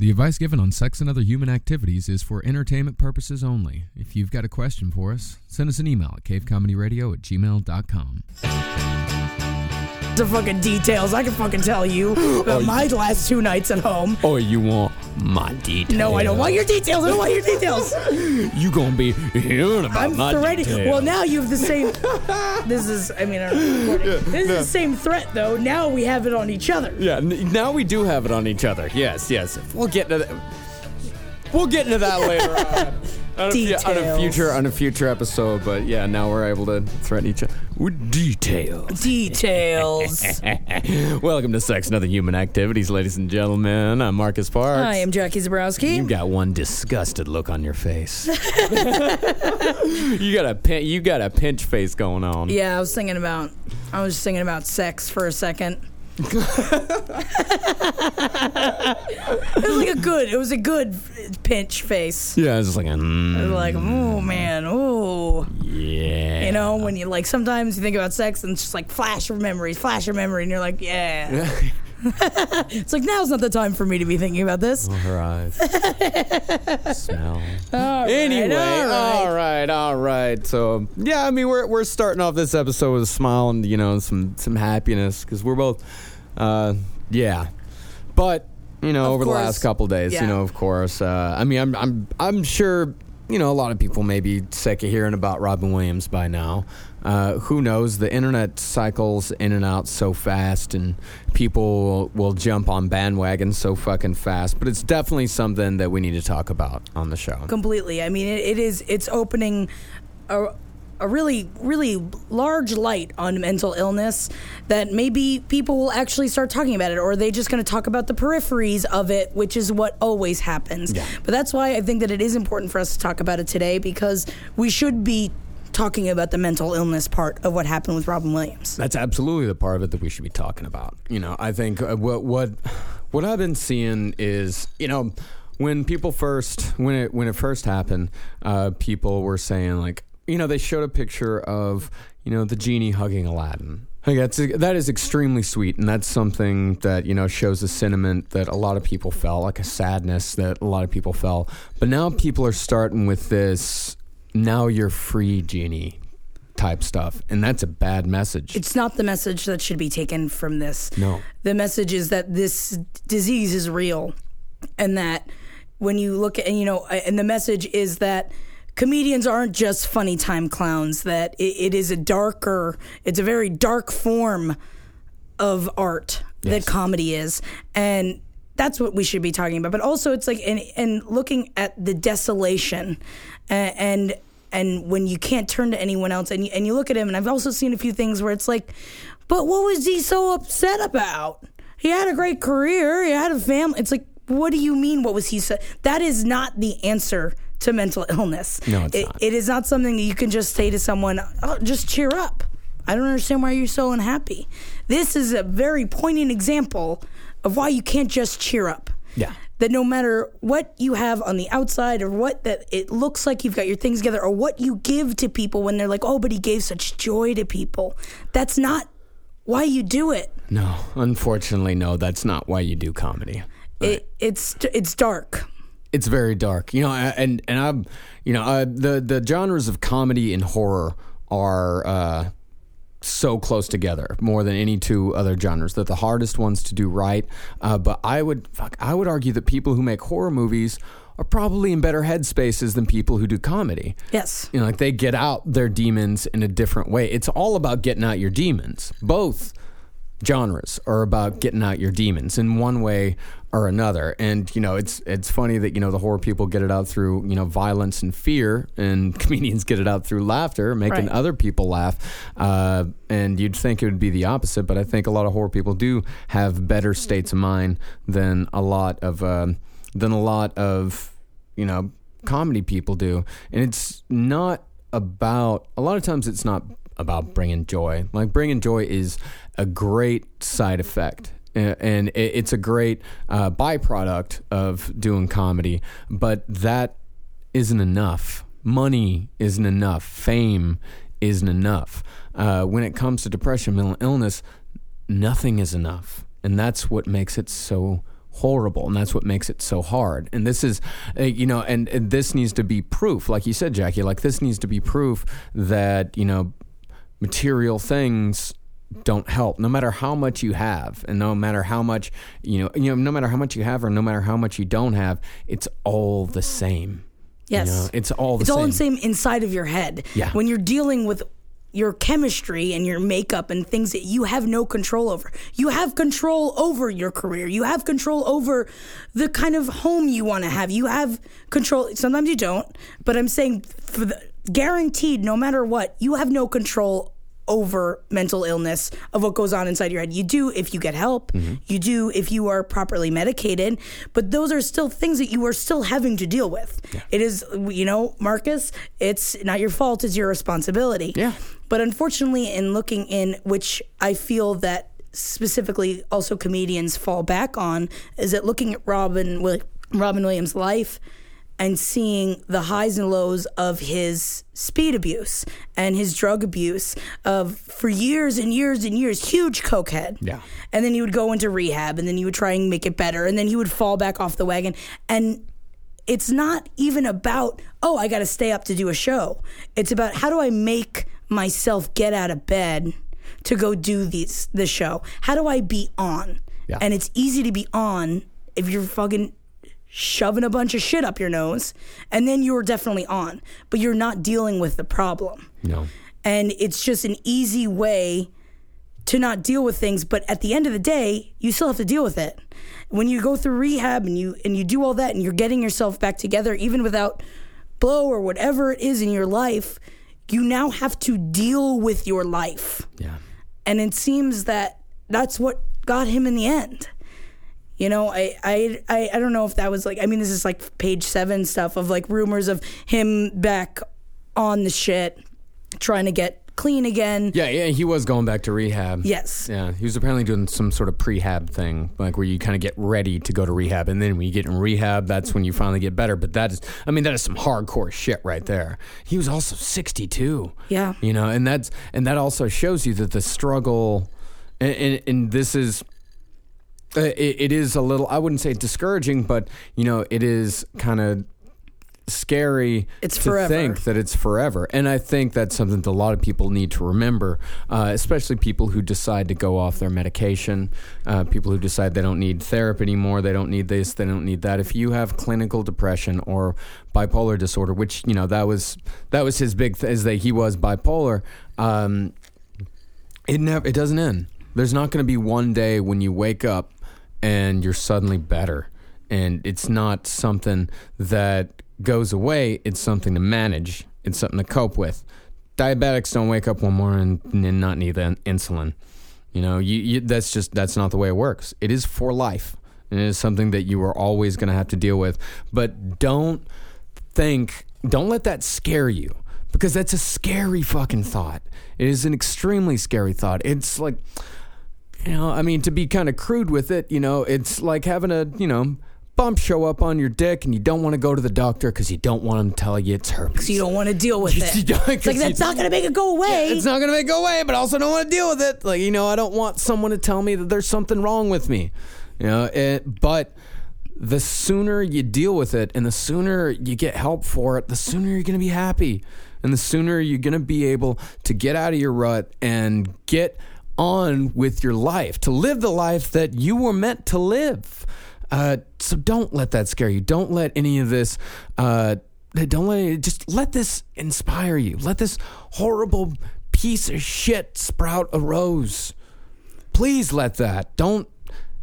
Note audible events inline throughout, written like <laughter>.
The advice given on sex and other human activities is for entertainment purposes only. If you've got a question for us, send us an email at cavecomedyradio at gmail.com. The fucking details. I can fucking tell you <gasps> oh, about my last two nights at home. Oh, you want my details? No, I don't want your details. I don't want your details. <laughs> You gonna be hearing about I'm my ready. details. Well, now you have the same. <laughs> This is. I mean, I don't know recording. this is the same threat though. Now we have it on each other. Yeah, n- now we do have it on each other. Yes, yes. We'll get into that. We'll get into that later on. <laughs> On a, on a future on a future episode, but yeah, now we're able to threaten each other with details. Details. <laughs> Welcome to Sex and Other Human Activities, ladies and gentlemen. I'm Marcus Parks. I am Jackie Zebrowski. You've got one disgusted look on your face. <laughs> <laughs> you got a pin- you got a pinch face going on. Yeah, I was thinking about. I was just thinking about sex for a second. It was like a good. It was a good pinch face. Yeah, I was just like, It mm, was like, oh man, oh. yeah. You know, when you like sometimes you think about sex and it's just like flash of memories, flash of memory, and you're like, yeah. <laughs> <laughs> it's like now's not the time for me to be thinking about this. her eyes <laughs> smell. All right, Anyway, all right. all right, all right. So yeah, I mean, we're we're starting off this episode with a smile and you know some some happiness because we're both, uh, yeah. But you know, Of over the last couple days, Yeah. you know, of course. Uh, I mean, I'm I'm I'm sure you know a lot of people may be sick of hearing about Robin Williams by now. Uh, who knows? The internet cycles in and out so fast, and people will jump on bandwagons so fucking fast. But it's definitely something that we need to talk about on the show. completely. I mean, it, it is. It's opening a, a really, really large light on mental illness that maybe people will actually start talking about it, or are they just going to talk about the peripheries of it, which is what always happens. Yeah. But that's why I think that it is important for us to talk about it today because we should be talking about the mental illness part of what happened with Robin Williams. That's absolutely the part of it that we should be talking about. You know, I think uh, what what what I've been seeing is, you know, when people first when it when it first happened, uh, people were saying like, you know, they showed a picture of you know the genie hugging Aladdin. Like that's that is extremely sweet, and that's something that you know shows a sentiment that a lot of people felt, like a sadness that a lot of people felt. But now people are starting with this. Now you're free, genie type stuff, and that's a bad message. It's not the message that should be taken from this. No. The message is that this disease is real and that when you look at, and you know, and the message is that comedians aren't just funny time clowns, that it, it is a darker, it's a very dark form of art Yes. that comedy is. And that's what we should be talking about. But also, it's like, and, and looking at the desolation and, and, and when you can't turn to anyone else and you, and you look at him, and I've also seen a few things where it's like, but what was he so upset about? He had a great career, he had a family. It's like, what do you mean? What was he so? That is not the answer to mental illness. No, it's It- not. it is not something that you can just say to someone, oh, just cheer up. I don't understand why you're so unhappy. This is a very poignant example of why you can't just cheer up. Yeah. That no matter what you have on the outside or what that it looks like you've got your things together or what you give to people when they're like, oh, but he gave such joy to people. That's not why you do it. No, unfortunately, no. That's not why you do comedy. It it's it's dark. It's very dark, you know. And and I'm, you know, uh, the the genres of comedy and horror are uh, so close together, more than any two other genres. They're the hardest ones to do right. Uh, but I would, fuck, I would argue that people who make horror movies are probably in better headspaces than people who do comedy. Yes. You know, like they get out their demons in a different way. It's all about getting out your demons. Both genres are about getting out your demons in one way or another. And you know, it's it's funny that you know the horror people get it out through you know violence and fear, and <laughs> comedians get it out through laughter, making Right. other people laugh. Uh, and you'd think it would be the opposite, but I think a lot of horror people do have better states of mind than a lot of um than a lot of you know comedy people do. And it's not about a lot of times it's not about bringing joy. Like bringing joy is a great side effect. And it's a great uh, byproduct of doing comedy, but that isn't enough. Money isn't enough. Fame isn't enough. Uh, when it comes to depression, mental illness, nothing is enough. And that's what makes it so horrible and that's what makes it so hard and this is uh, you know and, and this needs to be proof like you said jackie like this needs to be proof that you know material things don't help no matter how much you have and no matter how much you know you know no matter how much you have or no matter how much you don't have it's all the same Yes. you know? it's all the it's same all the same inside of your head. Yeah. When you're dealing with your chemistry and your makeup and things that you have no control over. You have control over your career. You have control over the kind of home you want to have. You have control. Sometimes you don't, but I'm saying for the guaranteed no matter what, you have no control over mental illness of what goes on inside your head. You do if you get help. Mm-hmm. You do if you are properly medicated, but those are still things that you are still having to deal with. It is, you know, Marcus, it's not your fault, it's your responsibility. Yeah. But unfortunately, in looking in, which I feel that specifically also comedians fall back on, is that looking at Robin, Robin Williams' life and seeing the highs and lows of his speed abuse and his drug abuse of for years and years and years huge cokehead. Yeah. and then he would go into rehab and then he would try and make it better and then he would fall back off the wagon. And it's not even about oh i got to stay up to do a show. It's about how do i make myself get out of bed to go do these the show? How do i be on? Yeah. and it's easy to be on if you're fucking shoving a bunch of shit up your nose and then you're definitely on but you're not dealing with the problem. No. And it's just an easy way to not deal with things but at the end of the day you still have to deal with it. When you go through rehab and you and you do all that and you're getting yourself back together even without blow or whatever it is in your life you now have to deal with your life. Yeah. And it seems that that's what got him in the end you know I, I i i don't know if that was like i mean this is like page seven stuff of like rumors of him back on the shit trying to get clean again yeah yeah he was going back to rehab yes Yeah, he was apparently doing some sort of prehab thing, like where you kind of get ready to go to rehab, and then when you get in rehab, that's when you finally get better. But that is, I mean, that is some hardcore shit right there. He was also sixty-two. Yeah. you know, and that's and that also shows you that the struggle, and, and, and this is. Uh, It, it is a little, I wouldn't say discouraging, but you know, it is kind of scary It's to forever. think that it's forever. And I think that's something that a lot of people need to remember, uh, especially people who decide to go off their medication, uh, people who decide they don't need therapy anymore, they don't need this, they don't need that. If you have clinical depression or bipolar disorder, which you know that was that was his big th- is that he was bipolar. Um, it never it doesn't end. There's not going to be one day when you wake up and you're suddenly better. And it's not something that goes away, it's something to manage, it's something to cope with. Diabetics don't wake up one morning and not need insulin. You know, you, you, that's just that's not the way it works. It is for life. And it is something that you are always going to have to deal with. But don't think, don't let that scare you because that's a scary fucking thought. It is an extremely scary thought. It's like, you know, I mean, to be kind of crude with it, you know, it's like having a, you know, bump show up on your dick and you don't want to go to the doctor because you don't want them to tell you it's herpes. Because you don't want to deal with <laughs> it it's like that's not gonna make it go away Yeah, it's not gonna make it go away, but I also don't want to deal with it. Like you know, I don't want someone to tell me that there's something wrong with me. You know, it, but the sooner you deal with it, and the sooner you get help for it, the sooner you're gonna be happy, and the sooner you're gonna be able to get out of your rut and get on with your life, to live the life that you were meant to live. Uh, so don't let that scare you. Don't let any of this. Uh, don't let it, just let this inspire you. Let this horrible piece of shit sprout a rose. Please let that. Don't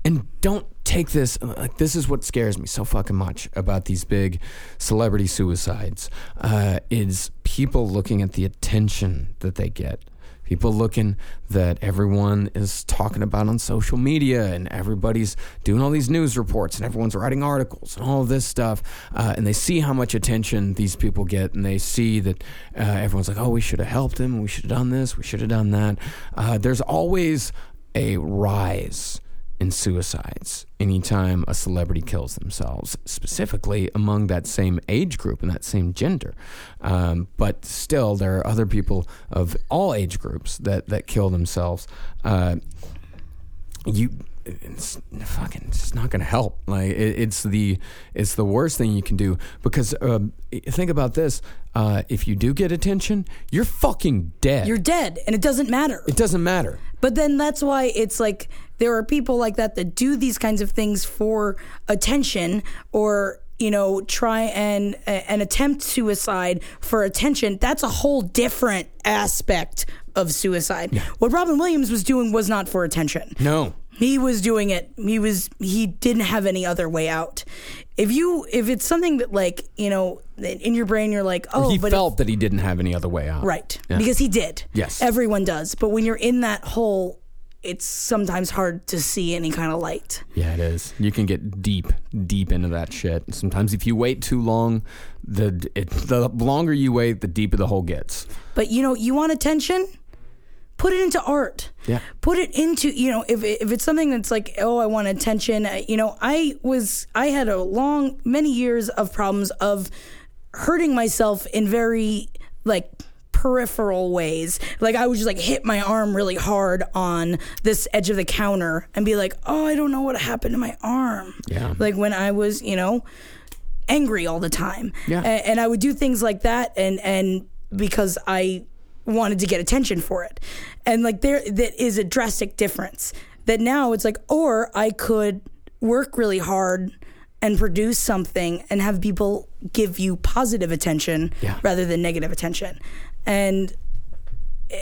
and don't take this like this is what scares me so fucking much about these big celebrity suicides uh, is people looking at the attention that they get people looking that everyone is talking about on social media and everybody's doing all these news reports and everyone's writing articles and all this stuff uh, and they see how much attention these people get and they see that uh, everyone's like oh we should have helped him. We should have done this. We should have done that. Uh, there's always a rise in suicides anytime a celebrity kills themselves, specifically among that same age group and that same gender. Um, but still, there are other people of all age groups that, that kill themselves. Uh, you it's fucking it's not going to help. Like it, it's the it's the worst thing you can do because uh, think about this: uh, if you do get attention, you're fucking dead. You're dead, and it doesn't matter. it doesn't matter. But then that's why it's like there are people like that that do these kinds of things for attention or you know try and and attempt suicide for attention. That's a whole different aspect of suicide. What Robin Williams was doing was not for attention. No, He was doing it. He was he didn't have any other way out. If you if it's something that like, you know, in your brain you're like, "Oh, he but felt that he didn't have any other way out. Right. Yeah. Because he did. Yes. Everyone does. But when you're in that hole, it's sometimes hard to see any kind of light. Yeah, it is. You can get deep, deep into that shit. Sometimes, if you wait too long, the it, the longer you wait, the deeper the hole gets. But you know, you want attention? Put it into art. Yeah. Put it into, you know, if if it's something that's like, oh, I want attention, uh, you know, I was I had a long many years of problems of hurting myself in very like peripheral ways. Like I would just like hit my arm really hard on this edge of the counter and be like, "Oh, I don't know what happened to my arm." Yeah. Like when I was, you know, angry all the time. Yeah. A- and I would do things like that and and because I wanted to get attention for it. And like there that is a drastic difference. That now it's like or I could work really hard and produce something and have people give you positive attention Yeah. rather than negative attention. And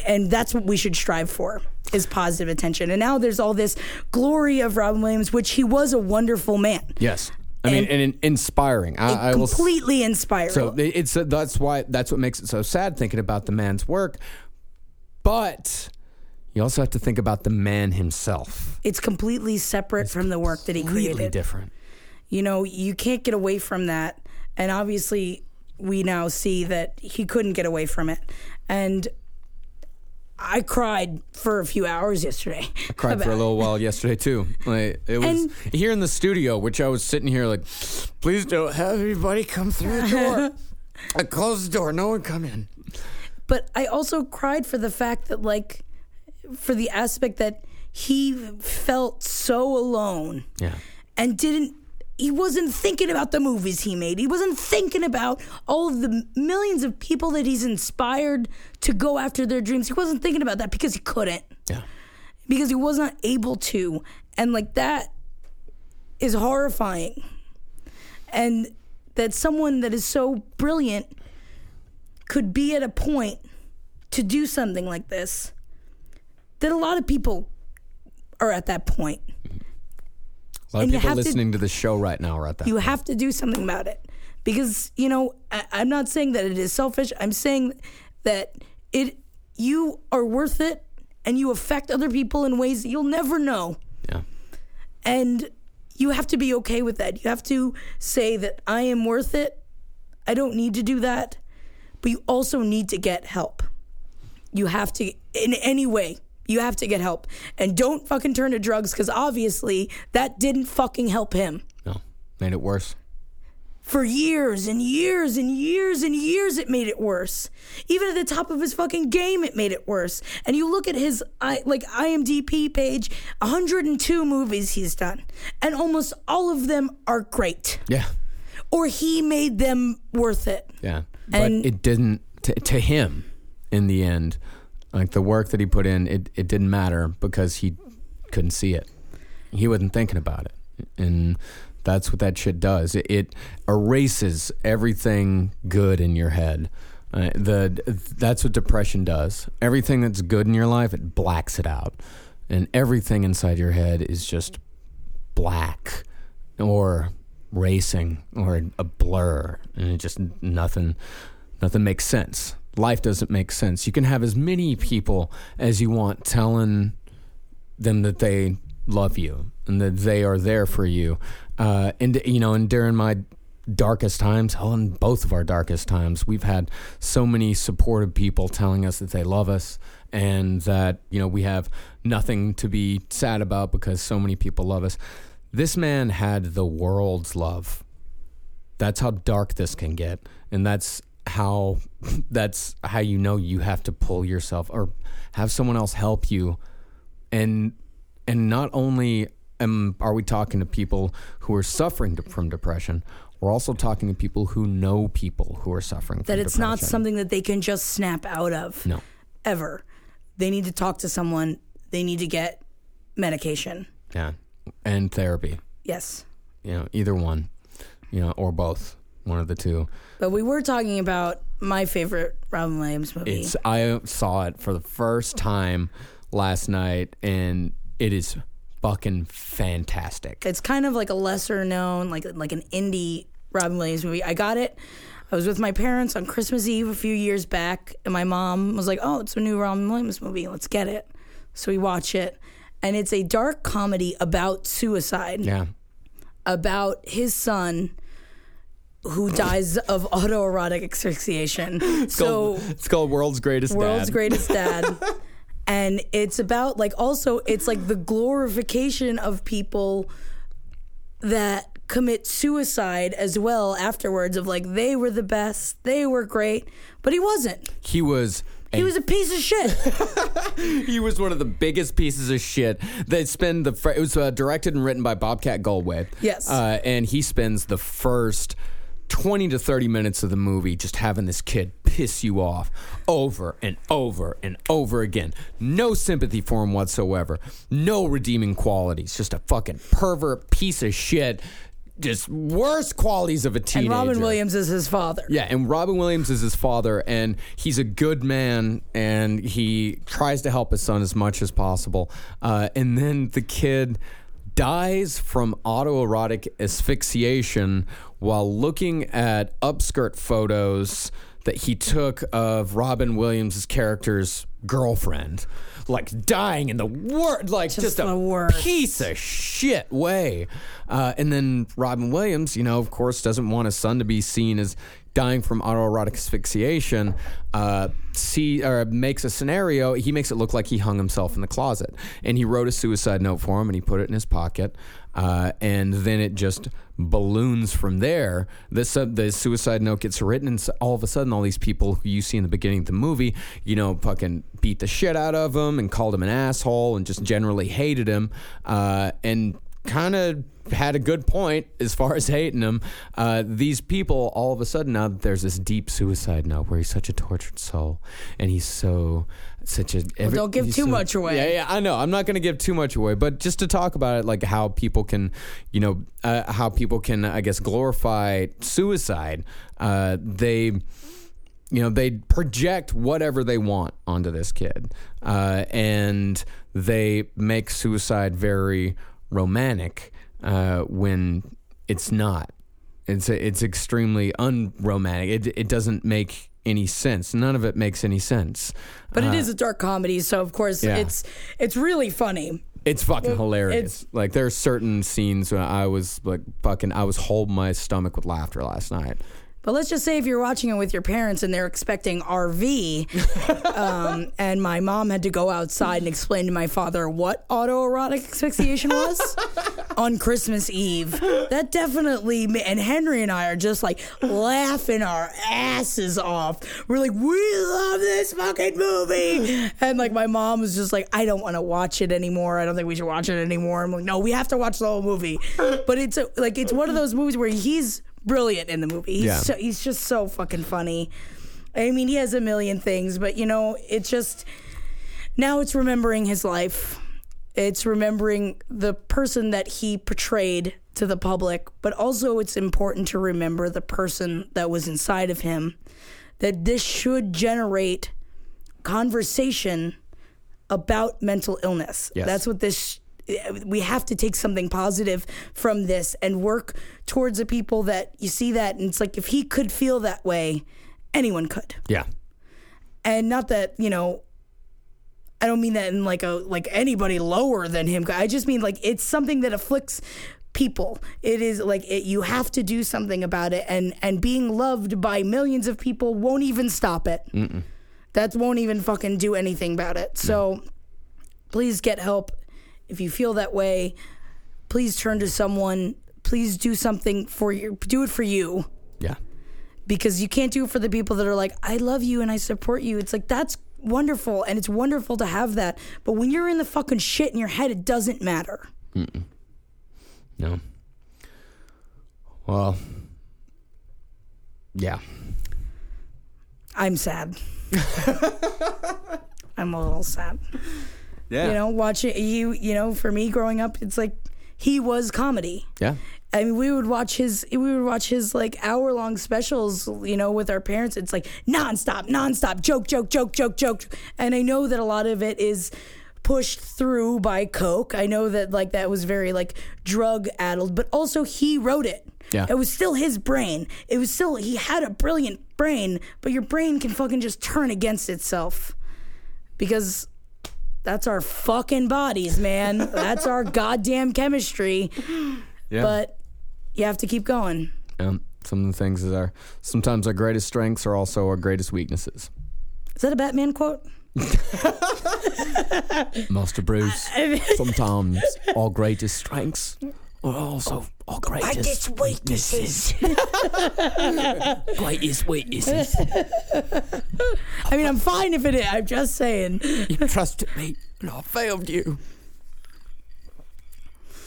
and that's what we should strive for is positive attention. And now there's all this glory of Robin Williams, which he was a wonderful man. Yes, I mean, And- and, in- inspiring. I, I will. completely inspiring. So it- it's uh, that's why that's what makes it so sad thinking about the man's work. But you also have to think about the man himself. it's completely separate from the work that he created. Completely different. You know, you can't get away from that. And obviously, we now see that he couldn't get away from it. And I cried for a few hours yesterday. I cried for a little while yesterday too. Like it was And- here in the studio, which I was sitting here like, please don't have anybody come through the door. <laughs> I closed the door. No one come in. But I also cried for the fact that, like, for the aspect that he felt so alone. Yeah. and didn't he wasn't thinking about the movies he made. He wasn't thinking about all of the millions of people that he's inspired to go after their dreams. He wasn't thinking about that because he couldn't. Yeah. Because he was not able to. And like that is horrifying. And that someone that is so brilliant could be at a point to do something like this. That a lot of people are at that point. A lot And of people have to- listening to, the show right now are at that. You have to do something about it because you know I, I'm not saying that it is selfish. I'm saying that it you are worth it and you affect other people in ways that you'll never know. yeah. And you have to be okay with that. You have to say that I am worth it. I don't need to do that. But you also need to get help. You have to, in any way, you have to get help. And don't fucking turn to drugs because obviously that didn't fucking help him. No. Made it worse. For years and years and years and years, it made it worse. Even at the top of his fucking game, it made it worse. And you look at his like IMDb page, 102 movies he's done, and almost all of them are great, Yeah. or he made them worth it. Yeah. But And- it didn't to, to him in the end. Like the work that he put in, it, it didn't matter because he couldn't see it. He wasn't thinking about it. And that's what that shit does. It, it erases everything good in your head. Uh, the that's what depression does. Everything that's good in your life, it blacks it out. And everything inside your head is just black or racing or a blur and it just nothing nothing makes sense life doesn't make sense. You can have as many people as you want telling them that they love you and that they are there for you. Uh, and you know and during my darkest times hell in both of our darkest times we've had so many supportive people telling us that they love us and that you know we have nothing to be sad about because so many people love us. This man had the world's love. That's how dark this can get. And that's how that's how you know you have to pull yourself or have someone else help you and and not only am, are we talking to people who are suffering from depression? We're also talking to people who know people who are suffering from depression. that it's not something that they can just snap out of. No. Ever. They need to talk to someone. They need to get medication. Yeah. And therapy. Yes. You know, either one. You know, or both. One of the two. But we were talking about my favorite Robin Williams movie. It's I saw it for the first time last night and it is fucking fantastic. it's kind of like a lesser known, like like an indie Robin Williams movie. I got it. I was with my parents on Christmas Eve a few years back, and my mom was like, "Oh, it's a new Robin Williams movie. Let's get it." So we watch it, and it's a dark comedy about suicide, Yeah. about his son who dies of autoerotic asphyxiation. <laughs> so it's called World's Greatest Dad. world's Dad. greatest dad <laughs> and it's about like also it's like the glorification of people that commit suicide as well afterwards of like they were the best they were great but he wasn't He was he was a piece of shit <laughs> he was one of the biggest pieces of shit. They spend the fir- it was uh, directed and written by Bobcat Goldthwait. Yes. uh, and he spends the first. 20 to 30 minutes of the movie just having this kid piss you off over and over and over again. No sympathy for him whatsoever. No redeeming qualities. Just a fucking pervert piece of shit. Just worst qualities of a and teenager. robin williams is his father Yeah, and Robin Williams is his father, and he's a good man, and he tries to help his son as much as possible. Uh, and then the kid dies from autoerotic asphyxiation while looking at upskirt photos that he took of Robin Williams' character's girlfriend. Like dying in the worst, like just, the a worst. piece of shit way. Uh, and then Robin Williams, you know, of course, doesn't want his son to be seen as dying from autoerotic asphyxiation. Uh, see, or makes a scenario. He makes it look like he hung himself in the closet, and he wrote a suicide note for him, and he put it in his pocket. Uh, and then it just balloons from there. This uh, the suicide note gets written, and all of a sudden, all these people who you see in the beginning of the movie, you know, fucking beat the shit out of him and called him an asshole and just generally hated him. Uh, and kind of had a good point as far as hating him. Uh, these people, all of a sudden, now there's this deep suicide note where he's such a tortured soul, and he's so such a. every- don't give too much away. Yeah, yeah, I know. I'm not going to give too much away, but just to talk about it, like how people can, you know, uh, how people can, I guess, glorify suicide. Uh, they you know they project whatever they want onto this kid uh, and they make suicide very romantic uh, when it's not it's it's extremely unromantic it, it doesn't make any sense none of it makes any sense but it uh, is a dark comedy so of course Yeah. it's it's really funny it's fucking hilarious. it's- like there are certain scenes when I was like fucking I was holding my stomach with laughter last night. But let's just say if you're watching it with your parents and they're expecting RV, <laughs> um, and my mom had to go outside and explain to my father what autoerotic asphyxiation was <laughs> on Christmas Eve, that definitely, and Henry and I are just like laughing our asses off. We're like, we love this fucking movie. And like my mom was just like, I don't want to watch it anymore. I don't think we should watch it anymore. I'm like, no, we have to watch the whole movie. But it's a, like, it's one of those movies where he's brilliant in the movie. He's Yeah. so, he's just so fucking funny. I mean, he has a million things, but you know, it's just now it's remembering his life. It's remembering the person that he portrayed to the public, but also it's important to remember the person that was inside of him. That this should generate conversation about mental illness. Yes. That's what this we have to take something positive from this and work towards the people that you see that and it's like if he could feel that way, anyone could. Yeah. And not that, you know, I don't mean that in like a like anybody lower than him. I just mean like it's something that afflicts people. It is like it, you have to do something about it and and being loved by millions of people won't even stop it. That won't even fucking do anything about it. So please get help if you feel that way. Please turn to someone. Please do something for you. Do it for you Yeah. because you can't do it for the people that are like, I love you and I support you. It's like, that's wonderful and it's wonderful to have that. But when you're in the fucking shit in your head, it doesn't matter. mm No. Well, yeah. I'm sad. <laughs> I'm a little sad. Yeah. You know, watching you. You know, for me growing up, it's like he was comedy. Yeah. I mean, we would watch his we would watch his like hour long specials, you know, with our parents. It's like nonstop, nonstop, joke, joke, joke, joke, joke. And I know that a lot of it is pushed through by coke. I know that like that was very like drug addled, but also he wrote it. Yeah. It was still his brain. It was still he had a brilliant brain, but your brain can fucking just turn against itself. Because that's our fucking bodies, man. that's our goddamn chemistry. Yeah. But you have to keep going. Um, some of the things is our sometimes our greatest strengths are also our greatest weaknesses. Is that a Batman quote? <laughs> Master Bruce. <laughs> sometimes our greatest strengths are also our <laughs> greatest weaknesses. greatest weaknesses. <laughs> I mean, I'm fine if it is. I'm just saying. You trusted me and I failed you.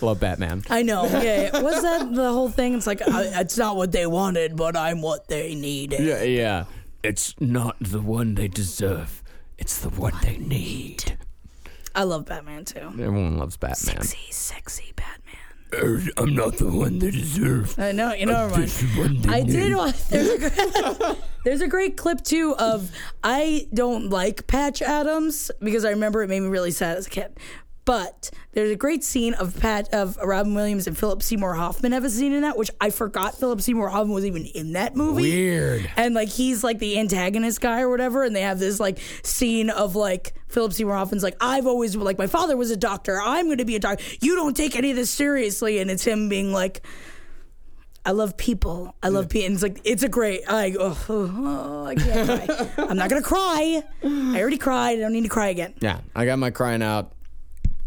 Love Batman. I know. <laughs> Yeah. Was that the whole thing? It's like, I, it's not what they wanted, but I'm what they needed. Yeah, yeah. It's not the one they deserve. It's the one they need. I love Batman too. Everyone loves Batman. Sexy, sexy Batman. I'm not the one that deserves. I know. You know, never mind. the one they I did. <laughs> There's a, great, there's a great clip too of I don't like Patch Adams because I remember it made me really sad as a kid. But there's a great scene of Pat of Robin Williams and Philip Seymour Hoffman have a scene in that, which I forgot Philip Seymour Hoffman was even in that movie. Weird. And like he's like the antagonist guy or whatever, and they have this like scene of like Philip Seymour Hoffman's like, I've always like my father was a doctor, I'm gonna be a doctor. You don't take any of this seriously, and it's him being like I love people. I love people. And it's like it's a great. I oh, oh, oh, I can't cry. <laughs> I'm not gonna cry. I already cried. I don't need to cry again. Yeah, I got my crying out.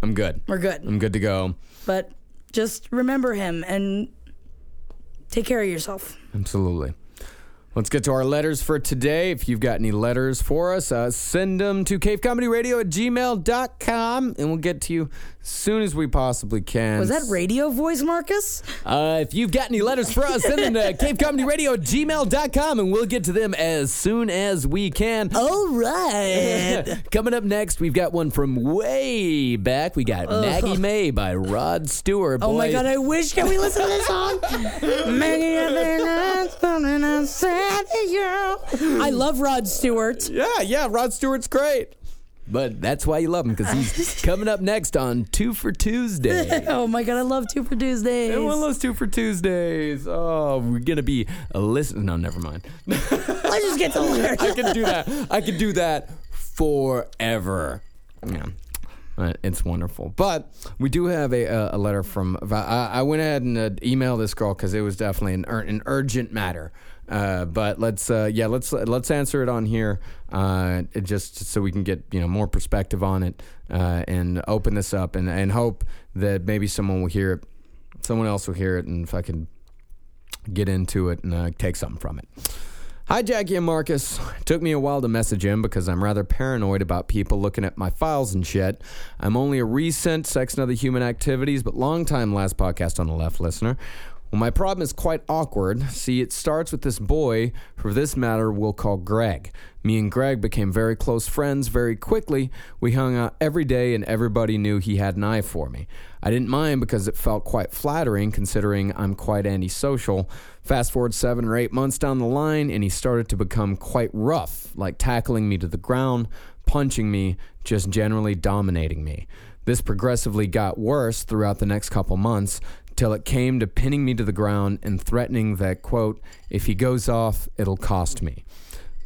I'm good. We're good. I'm good to go. But just remember him and take care of yourself. Absolutely. Let's get to our letters for today. If you've got any letters for us, uh, send them to cavecomedyradio at gmail.com and we'll get to you as soon as we possibly can. Was that radio voice, Marcus? Uh, if you've got any letters for us, send them to <laughs> cavecomedyradio at gmail.com and we'll get to them as soon as we can. All right. <laughs> Coming up next, we've got one from way back. We got Maggie May by Rod Stewart. Oh my God! I wish. Can we listen to this song? <laughs> Maggie, I've been something I said to you. I love Rod Stewart. Yeah, yeah, Rod Stewart's great. But that's why you love him because he's <laughs> coming up next on Two for Tuesday. <laughs> Oh my God! I love Two for Tuesdays. Everyone loves Two for Tuesdays. Oh, we're gonna be a listen. No, never mind. Let's just get to <laughs> the lyrics. I can do that. I can do that forever. Yeah. Uh, It's wonderful, but we do have a a, a letter from. I, I went ahead and uh, emailed this girl because it was definitely an ur- an urgent matter. Uh, but let's uh, yeah let's let's answer it on here uh, just so we can get you know more perspective on it uh, and open this up and and hope that maybe someone will hear it, someone else will hear it, and if I can get into it and uh, take something from it. Hi, Jackie and Marcus. It took me a while to message him because I'm rather paranoid about people looking at my files and shit. I'm only a recent Sex and Other Human Activities, but long time last podcast on the left listener. Well, my problem is quite awkward. See, it starts with this boy, for this matter, we'll call Greg. Me and Greg became very close friends very quickly. We hung out every day, and everybody knew he had an eye for me. I didn't mind because it felt quite flattering considering I'm quite antisocial. Fast forward seven or eight months down the line, and he started to become quite rough, like tackling me to the ground, punching me, just generally dominating me. This progressively got worse throughout the next couple months till it came to pinning me to the ground and threatening that, quote, if he goes off, it'll cost me.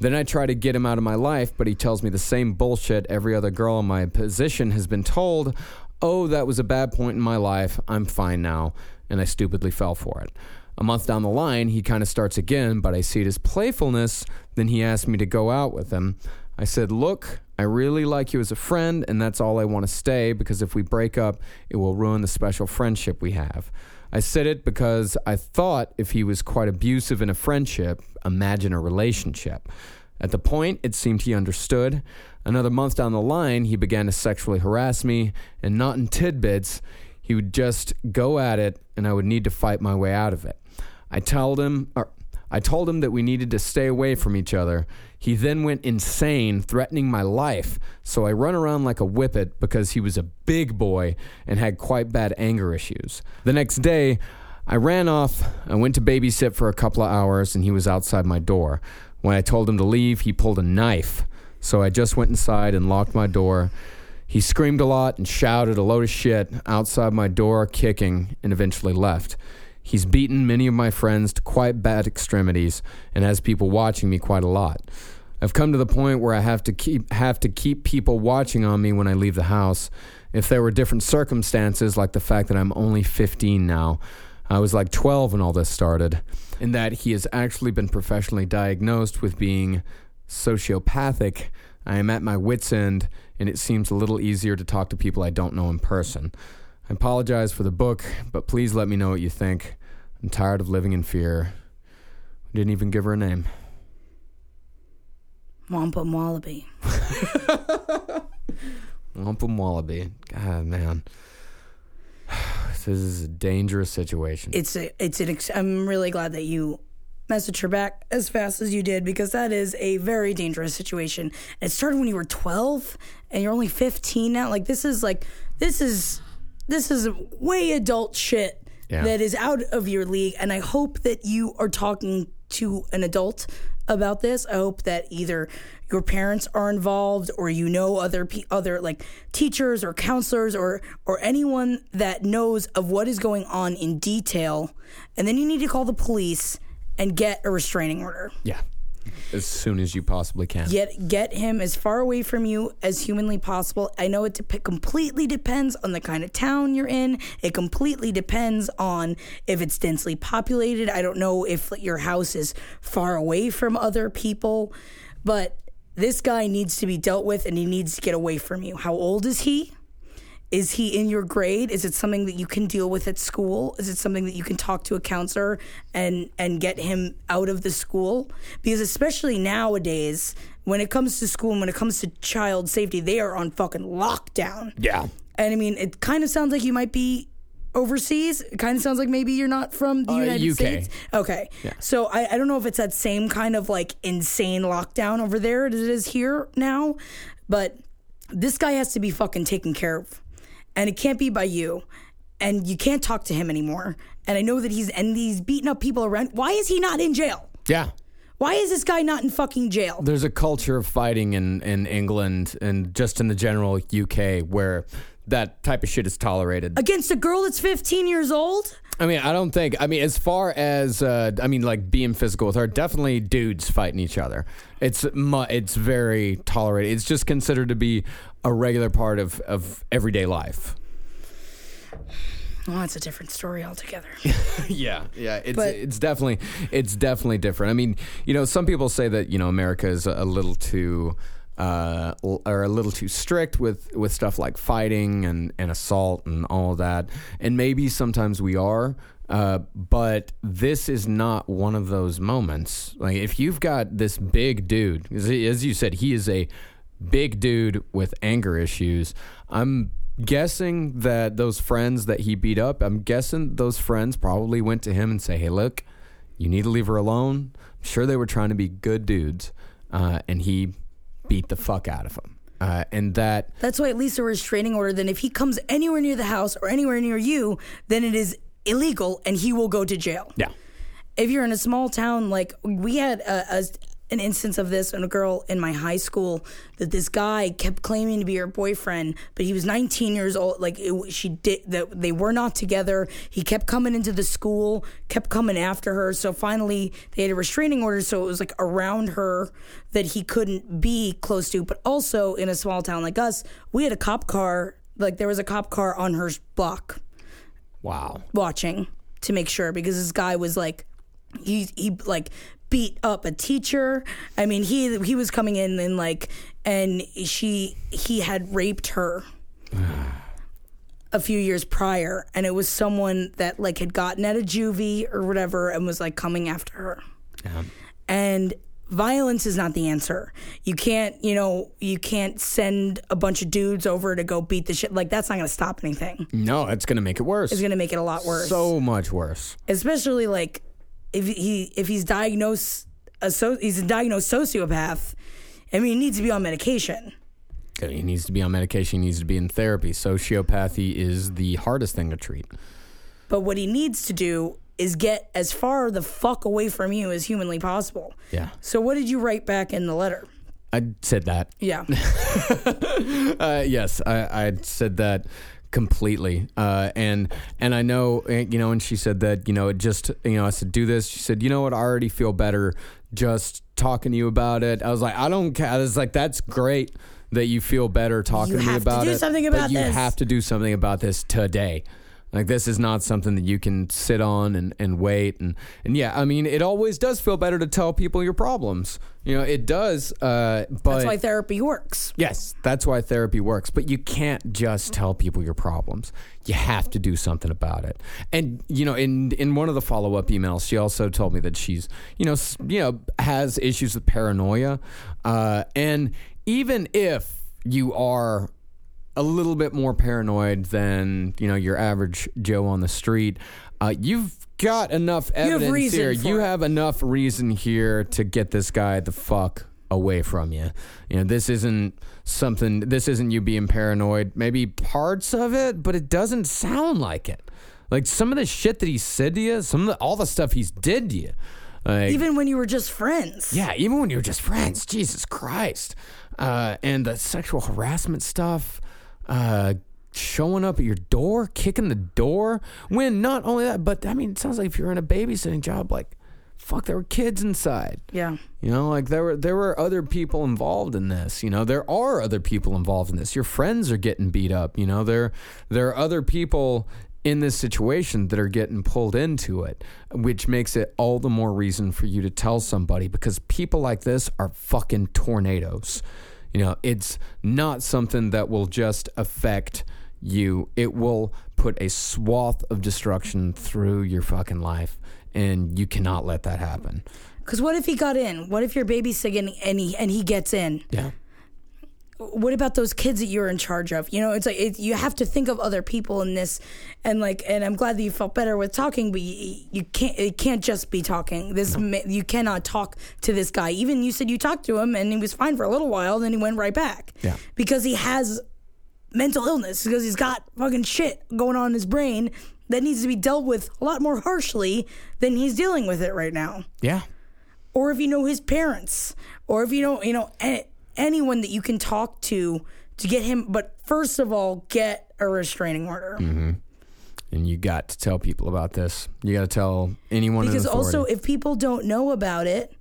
Then I try to get him out of my life, but he tells me the same bullshit every other girl in my position has been told. Oh, that was a bad point in my life. I'm fine now. And I stupidly fell for it. A month down the line, he kind of starts again, but I see it as playfulness. Then he asked me to go out with him. I said, Look, I really like you as a friend, and that's all I want to stay because if we break up, it will ruin the special friendship we have. I said it because I thought if he was quite abusive in a friendship, imagine a relationship. At the point, it seemed he understood. Another month down the line, he began to sexually harass me, and not in tidbits. He would just go at it, and I would need to fight my way out of it. I told him, or I told him that we needed to stay away from each other. He then went insane, threatening my life. So I run around like a whippet because he was a big boy and had quite bad anger issues. The next day, I ran off. I went to babysit for a couple of hours, and he was outside my door. When I told him to leave, he pulled a knife. So I just went inside and locked my door. He screamed a lot and shouted a load of shit outside my door, kicking, and eventually left. He's beaten many of my friends to quite bad extremities and has people watching me quite a lot. I've come to the point where I have to keep have to keep people watching on me when I leave the house. If there were different circumstances, like the fact that I'm only 15 now, I was like 12 when all this started, and that he has actually been professionally diagnosed with being sociopathic, I am at my wits' end, and it seems a little easier to talk to people I don't know in person. I apologize for the book, but please let me know what you think. I'm tired of living in fear. Didn't even give her a name. Wampum Wallaby. <laughs> Wampum Wallaby. God, man. <sighs> This is a dangerous situation. It's a, it's an. Ex- I'm really glad that you messaged her back as fast as you did because that is a very dangerous situation. It started when you were 12 and you're only 15 now. Like this is like this is this is way adult shit Yeah. that is out of your league. And I hope that you are talking to an adult about this. I hope that either your parents are involved or you know other pe- other like teachers or counselors or or anyone that knows of what is going on in detail. And then you need to call the police and get a restraining order. yeah. As soon as you possibly can. Get get him as far away from you as humanly possible. I know it completely depends on the kind of town you're in. It completely depends on if it's densely populated. I don't know if your house is far away from other people, but this guy needs to be dealt with and he needs to get away from you. How old is he? Is he in your grade? Is it something that you can deal with at school? Is it something that you can talk to a counselor and and get him out of the school? Because especially nowadays, when it comes to school and when it comes to child safety, they are on fucking lockdown. Yeah. And I mean, it kind of sounds like you might be overseas. It kind of sounds like maybe you're not from the Uh, United UK. States. Okay. Yeah. So I, I don't know if it's that same kind of like insane lockdown over there as it is here now, but this guy has to be fucking taken care of. And it can't be by you. And you can't talk to him anymore. And I know that he's and he's beating up people around. Why is he not in jail? Yeah. Why is this guy not in fucking jail? There's a culture of fighting in, in England and just in the general UK where that type of shit is tolerated. Against a girl that's 15 years old? I mean, I don't think. I mean, as far as uh, I mean, like being physical with her, definitely dudes fighting each other. It's mu- it's very tolerated. It's just considered to be a regular part of of everyday life. Well, that's a different story altogether. <laughs> yeah, yeah. It's But- it's definitely it's definitely different. I mean, you know, some people say that you know America is a little too. Uh, or a little too strict with, with stuff like fighting and, and assault and all that. And maybe sometimes we are, uh, but this is not one of those moments. Like, if you've got this big dude, as you said, he is a big dude with anger issues. I'm guessing that those friends that he beat up, I'm guessing those friends probably went to him and say, "Hey, look, you need to leave her alone." I'm sure they were trying to be good dudes, uh, and he beat the fuck out of him. Uh, and that That's why at least a restraining order. Then if he comes anywhere near the house or anywhere near you, then it is illegal and he will go to jail. yeah, If you're in a small town, like we had a, a, an instance of this, and a girl in my high school that this guy kept claiming to be her boyfriend, but he was 19 years old. Like it, she did that, they were not together. He kept coming into the school, kept coming after her. So finally, they had a restraining order. So it was like around her that he couldn't be close to. But also in a small town like us, we had a cop car. Like there was a cop car on her block wow, watching to make sure because this guy was like he he like beat up a teacher. I mean, he he was coming in and like and she he had raped her a few years prior and it was someone that like had gotten out of juvie or whatever and was like coming after her. yeah, And violence is not the answer. You can't, you know, you can't send a bunch of dudes over to go beat the shit. Like that's not going to stop anything. No, it's going to make it worse. It's going to make it a lot worse. so much worse. especially like if he if he's diagnosed a so he's a diagnosed sociopath. I mean, he needs to be on medication. He needs to be on medication. He needs to be in therapy. Sociopathy is the hardest thing to treat. But what he needs to do is get as far the fuck away from you as humanly possible. Yeah, So what did you write back in the letter? I said that. Yeah. <laughs> Uh, yes, I, I said that completely. Uh, and and I know, uh, you know, and she said that, you know, it just, you know, I said, do this. She said, you know what? I already feel better just talking to you about it. I was like, I don't care. I was like, that's great that you feel better talking You to me have to about do it. something about you have to do something about this today. Like this is not something that you can sit on and, and wait and and yeah, I mean it always does feel better to tell people your problems. You know, it does. Uh, but That's why therapy works. Yes, that's why therapy works. But you can't just tell people your problems. You have to do something about it. And you know, in in one of the follow up emails, she also told me that she's you know you know has issues with paranoia, uh, and even if you are a little bit more paranoid than you know your average Joe on the street. Uh, you've got enough evidence reason here. You it. have enough reason here to get this guy the fuck away from you. You know, this isn't something. This isn't you being paranoid. Maybe parts of it, but it doesn't sound like it. Like some of the shit that he said to you, some of the, all the stuff he's did to you. Like, Even when you were just friends. yeah, even when you were just friends, Jesus Christ. Uh, and the sexual harassment stuff, uh, showing up at your door, kicking the door. When not only that, but I mean, it sounds like if you're in a babysitting job, like, fuck, there were kids inside. Yeah. You know, like there were there were other people involved in this. You know, there are other people involved in this. Your friends are getting beat up. You know, there there are other people in this situation that are getting pulled into it, which makes it all the more reason for you to tell somebody because people like this are fucking tornadoes. You know, it's not something that will just affect you. It will put a swath of destruction through your fucking life, and you cannot let that happen. Because what if he got in? What if your baby's babysitting and he and he gets in? Yeah. what about those kids that you're in charge of? You know, it's like it, you have to think of other people in this, and like, and I'm glad that you felt better with talking, but you, you can't. It can't just be talking. This ma you cannot talk to this guy. Even you said you talked to him and he was fine for a little while, then he went right back. Yeah. because he has mental illness because he's got fucking shit going on in his brain that needs to be dealt with a lot more harshly than he's dealing with it right now Yeah. or if you know his parents, or if you know, you know, anyone that you can talk to to get him. But first of all, get a restraining order. Mm-hmm. and you got to tell people about this. You got to tell anyone. Because also, if people don't know about it,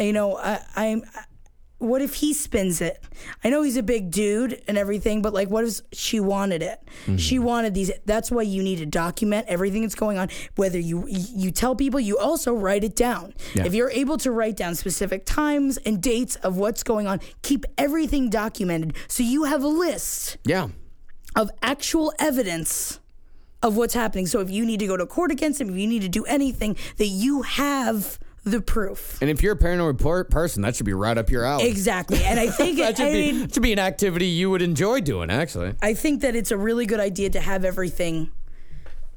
you know, I, I'm. What if he spins it? I know he's a big dude and everything, but like, what if she wanted it? Mm-hmm. She wanted these. That's why you need to document everything that's going on. Whether you you tell people, you also write it down. Yeah. If you're able to write down specific times and dates of what's going on, keep everything documented so you have a list yeah, of actual evidence of what's happening. So if you need to go to court against him, if you need to do anything, that you have the proof. and if you're a paranoid per- person, that should be right up your alley. Exactly. And I <laughs> think That it, should be mean, should be an activity you would enjoy doing. Actually, I think that it's a really good idea to have everything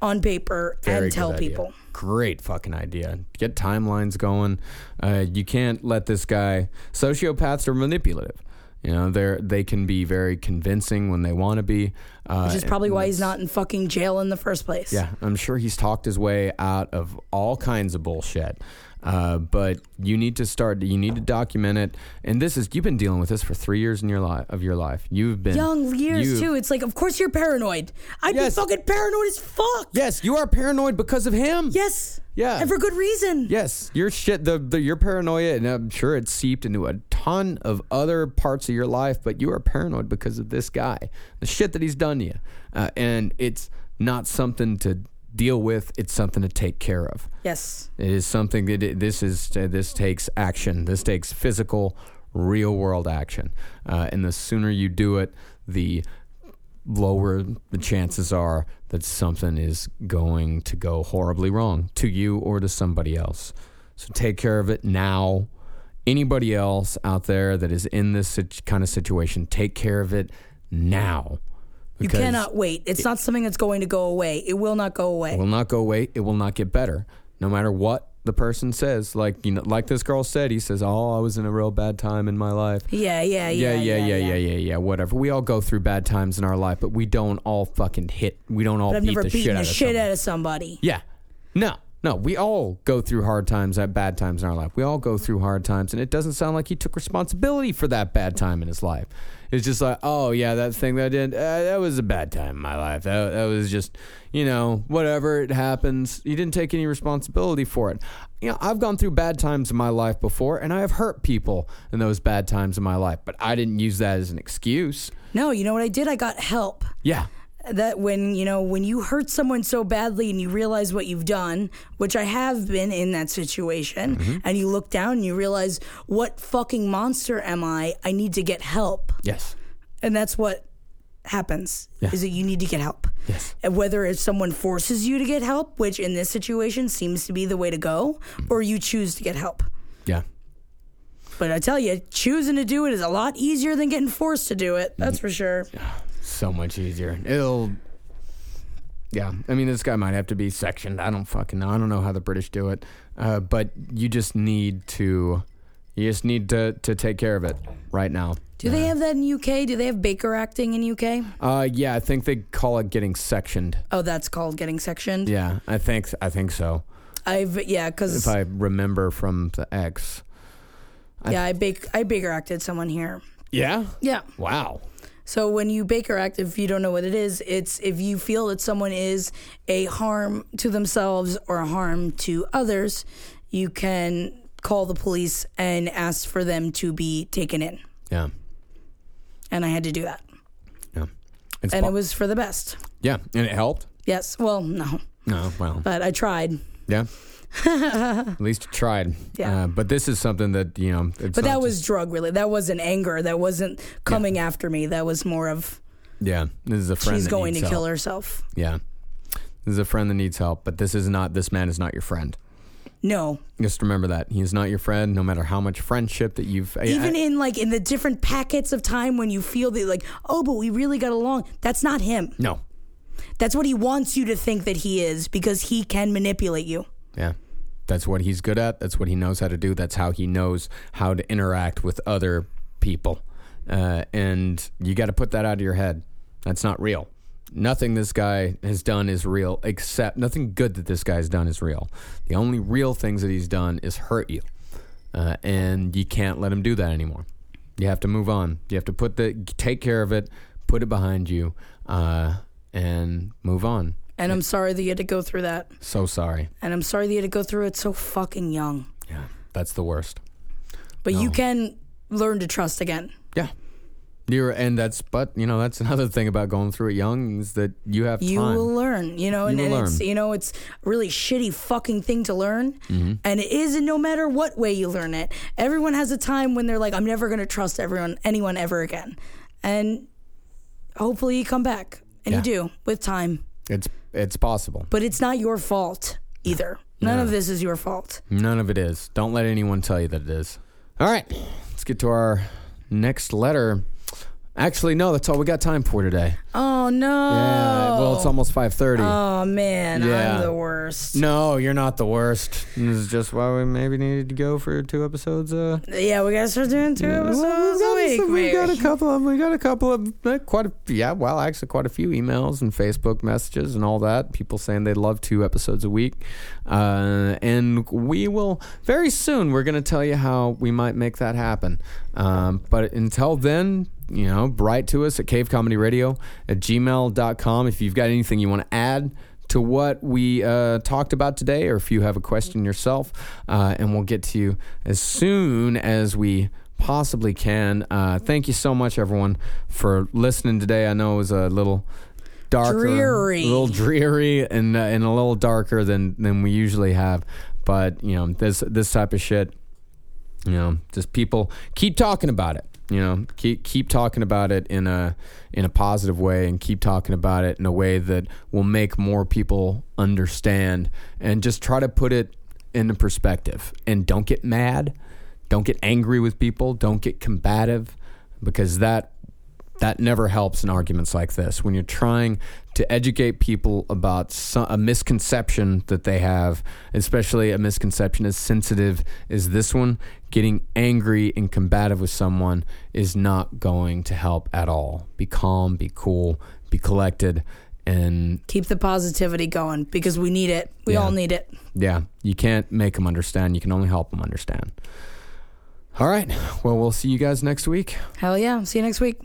on paper Very and tell idea. people. Great fucking idea. Get timelines going. Uh, you can't let this guy. Sociopaths are manipulative. You know, they're they can be very convincing when they want to be. Uh, Which is probably why he's not in fucking jail in the first place. Yeah, I'm sure he's talked his way out of all kinds of bullshit. Uh, but you need to start. You need to document it. And this is you've been dealing with this for three years in your life of your life. You've been Young years too. It's like, of course you're paranoid. I'd Yes. be fucking paranoid as fuck. Yes, you are paranoid because of him. Yes. Yeah. And for good reason. Yes, your shit, the, the your paranoia, and I'm sure it's seeped into a ton of other parts of your life. But you are paranoid because of this guy, the shit that he's done to you, uh, and it's not something to deal with. It's something to take care of. Yes. It is something that it, this is. Uh, this takes action. This takes physical, real world action, uh, and the sooner you do it, the lower the chances are that something is going to go horribly wrong to you or to somebody else. So take care of it now anybody else out there that is in this kind of situation, take care of it now. You cannot wait. It's not something that's going to go away. It will not go away. It will not go away. It will not get better, no matter what the person says. Like you know, like this girl said, he says, "Oh, I was in a real bad time in my life." yeah, yeah, Yeah, yeah, yeah, yeah, yeah, yeah, yeah. Whatever. We all go through bad times in our life, but we don't all fucking hit. We don't all But I've beat never the shit beaten out the of shit out of somebody. Yeah. No, no. We all go through hard times at bad times in our life. We all go through hard times, and it doesn't sound like he took responsibility for that bad time in his life. It's just like, oh yeah, that thing that I did, uh, that was a bad time in my life. That, that was just, you know, whatever. It happens. He didn't take any responsibility for it. You know, I've gone through bad times in my life before, and I have hurt people in those bad times in my life, but I didn't use that as an excuse. No, you know what I did? I got help. Yeah. That when you know when you hurt someone so badly and you realize what you've done which i have been in that situation Mm-hmm. and you look down and you realize what fucking monster am i i need to get help Yes. and that's what happens Yeah. is that you need to get help Yes. and whether it's someone forces you to get help which in this situation seems to be the way to go or you choose to get help Yeah. but i tell you choosing to do it is a lot easier than getting forced to do it that's for sure so much easier. It'll. Yeah, I mean, this guy might have to be sectioned. I don't fucking know. I don't know how the British do it, uh, but you just need to, you just need to to take care of it right now. do they have that in uk do they have baker acting in uk Uh, yeah, I think they call it getting sectioned. Oh, that's called getting sectioned. Yeah, I think I think so. I've yeah, because If I remember from the X. yeah, I bake I baker acted someone here. Yeah. Yeah. Wow. So when you baker act, if you don't know what it is, it's if you feel that someone is a harm to themselves or a harm to others, you can call the police and ask for them to be taken in. Yeah. And I had to do that, Yeah. It's and it was for the best. yeah, and it helped. Yes. Well, no, No, well, but I tried. Yeah. <laughs> At least you tried. Yeah. Uh, but this is something that you know. It's But that was just- drug related. That wasn't anger. That wasn't coming after me. That was more of yeah. This is a friend. she's going to needs kill herself. Yeah. This is a friend that needs help, but this is not. This man is not your friend. No, Just remember that he is not your friend, no matter how much friendship that you've. I- even I- in like in the different packets of time when you feel that like oh but we really got along that's not him no. That's what he wants you to think that he is because he can manipulate you Yeah. That's what he's good at. That's what he knows how to do. That's how he knows how to interact with other people. Uh, and you got to put that out of your head. That's not real. Nothing this guy has done is real, except nothing good that this guy's done is real. The only real things that he's done is hurt you. Uh, and you can't let him do that anymore. You have to move on. You have to put the take care of it, put it behind you, uh, and move on. and i'm sorry that you had to go through that So sorry. and i'm sorry that you had to go through it so fucking young Yeah, that's the worst. but you can learn to trust again Yeah. You're, and that's, but you know, that's <laughs> another thing about going through it young is that you have to you time. will learn you know and, will and it's you know it's a really shitty fucking thing to learn Mm-hmm. and it is and no matter what way you learn it everyone has a time when they're like i'm never going to trust everyone anyone ever again and hopefully you come back and Yeah. you do with time It's, it's possible. but it's not your fault either none of this is your fault None of it is. Don't let anyone tell you that it is. All right. Let's get to our next letter. Actually, no, that's all we got time for today. oh no Yeah. Well, it's almost 5:30. oh man Yeah. i'm the worst no, you're not the worst. This is just why we maybe needed to go for two episodes. Uh, yeah we gotta start doing two episodes a week we got a couple of we got a couple of uh, quite a yeah well actually quite a few emails and Facebook messages and all that people saying they'd love two episodes a week uh, and we will very soon we're going to tell you how we might make that happen um, but until then you know write to us at cavecomedyradio at gmail.com if you've got anything you want to add to what we uh, talked about today, or if you have a question yourself, uh, and we'll get to you as soon as we possibly can. Uh, thank you so much, everyone, for listening today. I know it was a little darker, Dreary. a little dreary, and uh, and a little darker than than we usually have. But you know, this this type of shit, you know, just people keep talking about it. You know, keep keep talking about it in a in a positive way, and keep talking about it in a way that will make more people understand, and just try to put it into perspective. And don't get mad. Don't get angry with people. Don't get combative because that that never helps in arguments like this. When you're trying to educate people about some, a misconception that they have, especially a misconception as sensitive as this one, getting angry and combative with someone is not going to help at all. Be calm, be cool, be collected, and Keep the positivity going because we need it. We Yeah. all need it. yeah, you can't make them understand. You can only help them understand. All right. Well, we'll see you guys next week. Hell yeah. See you next week.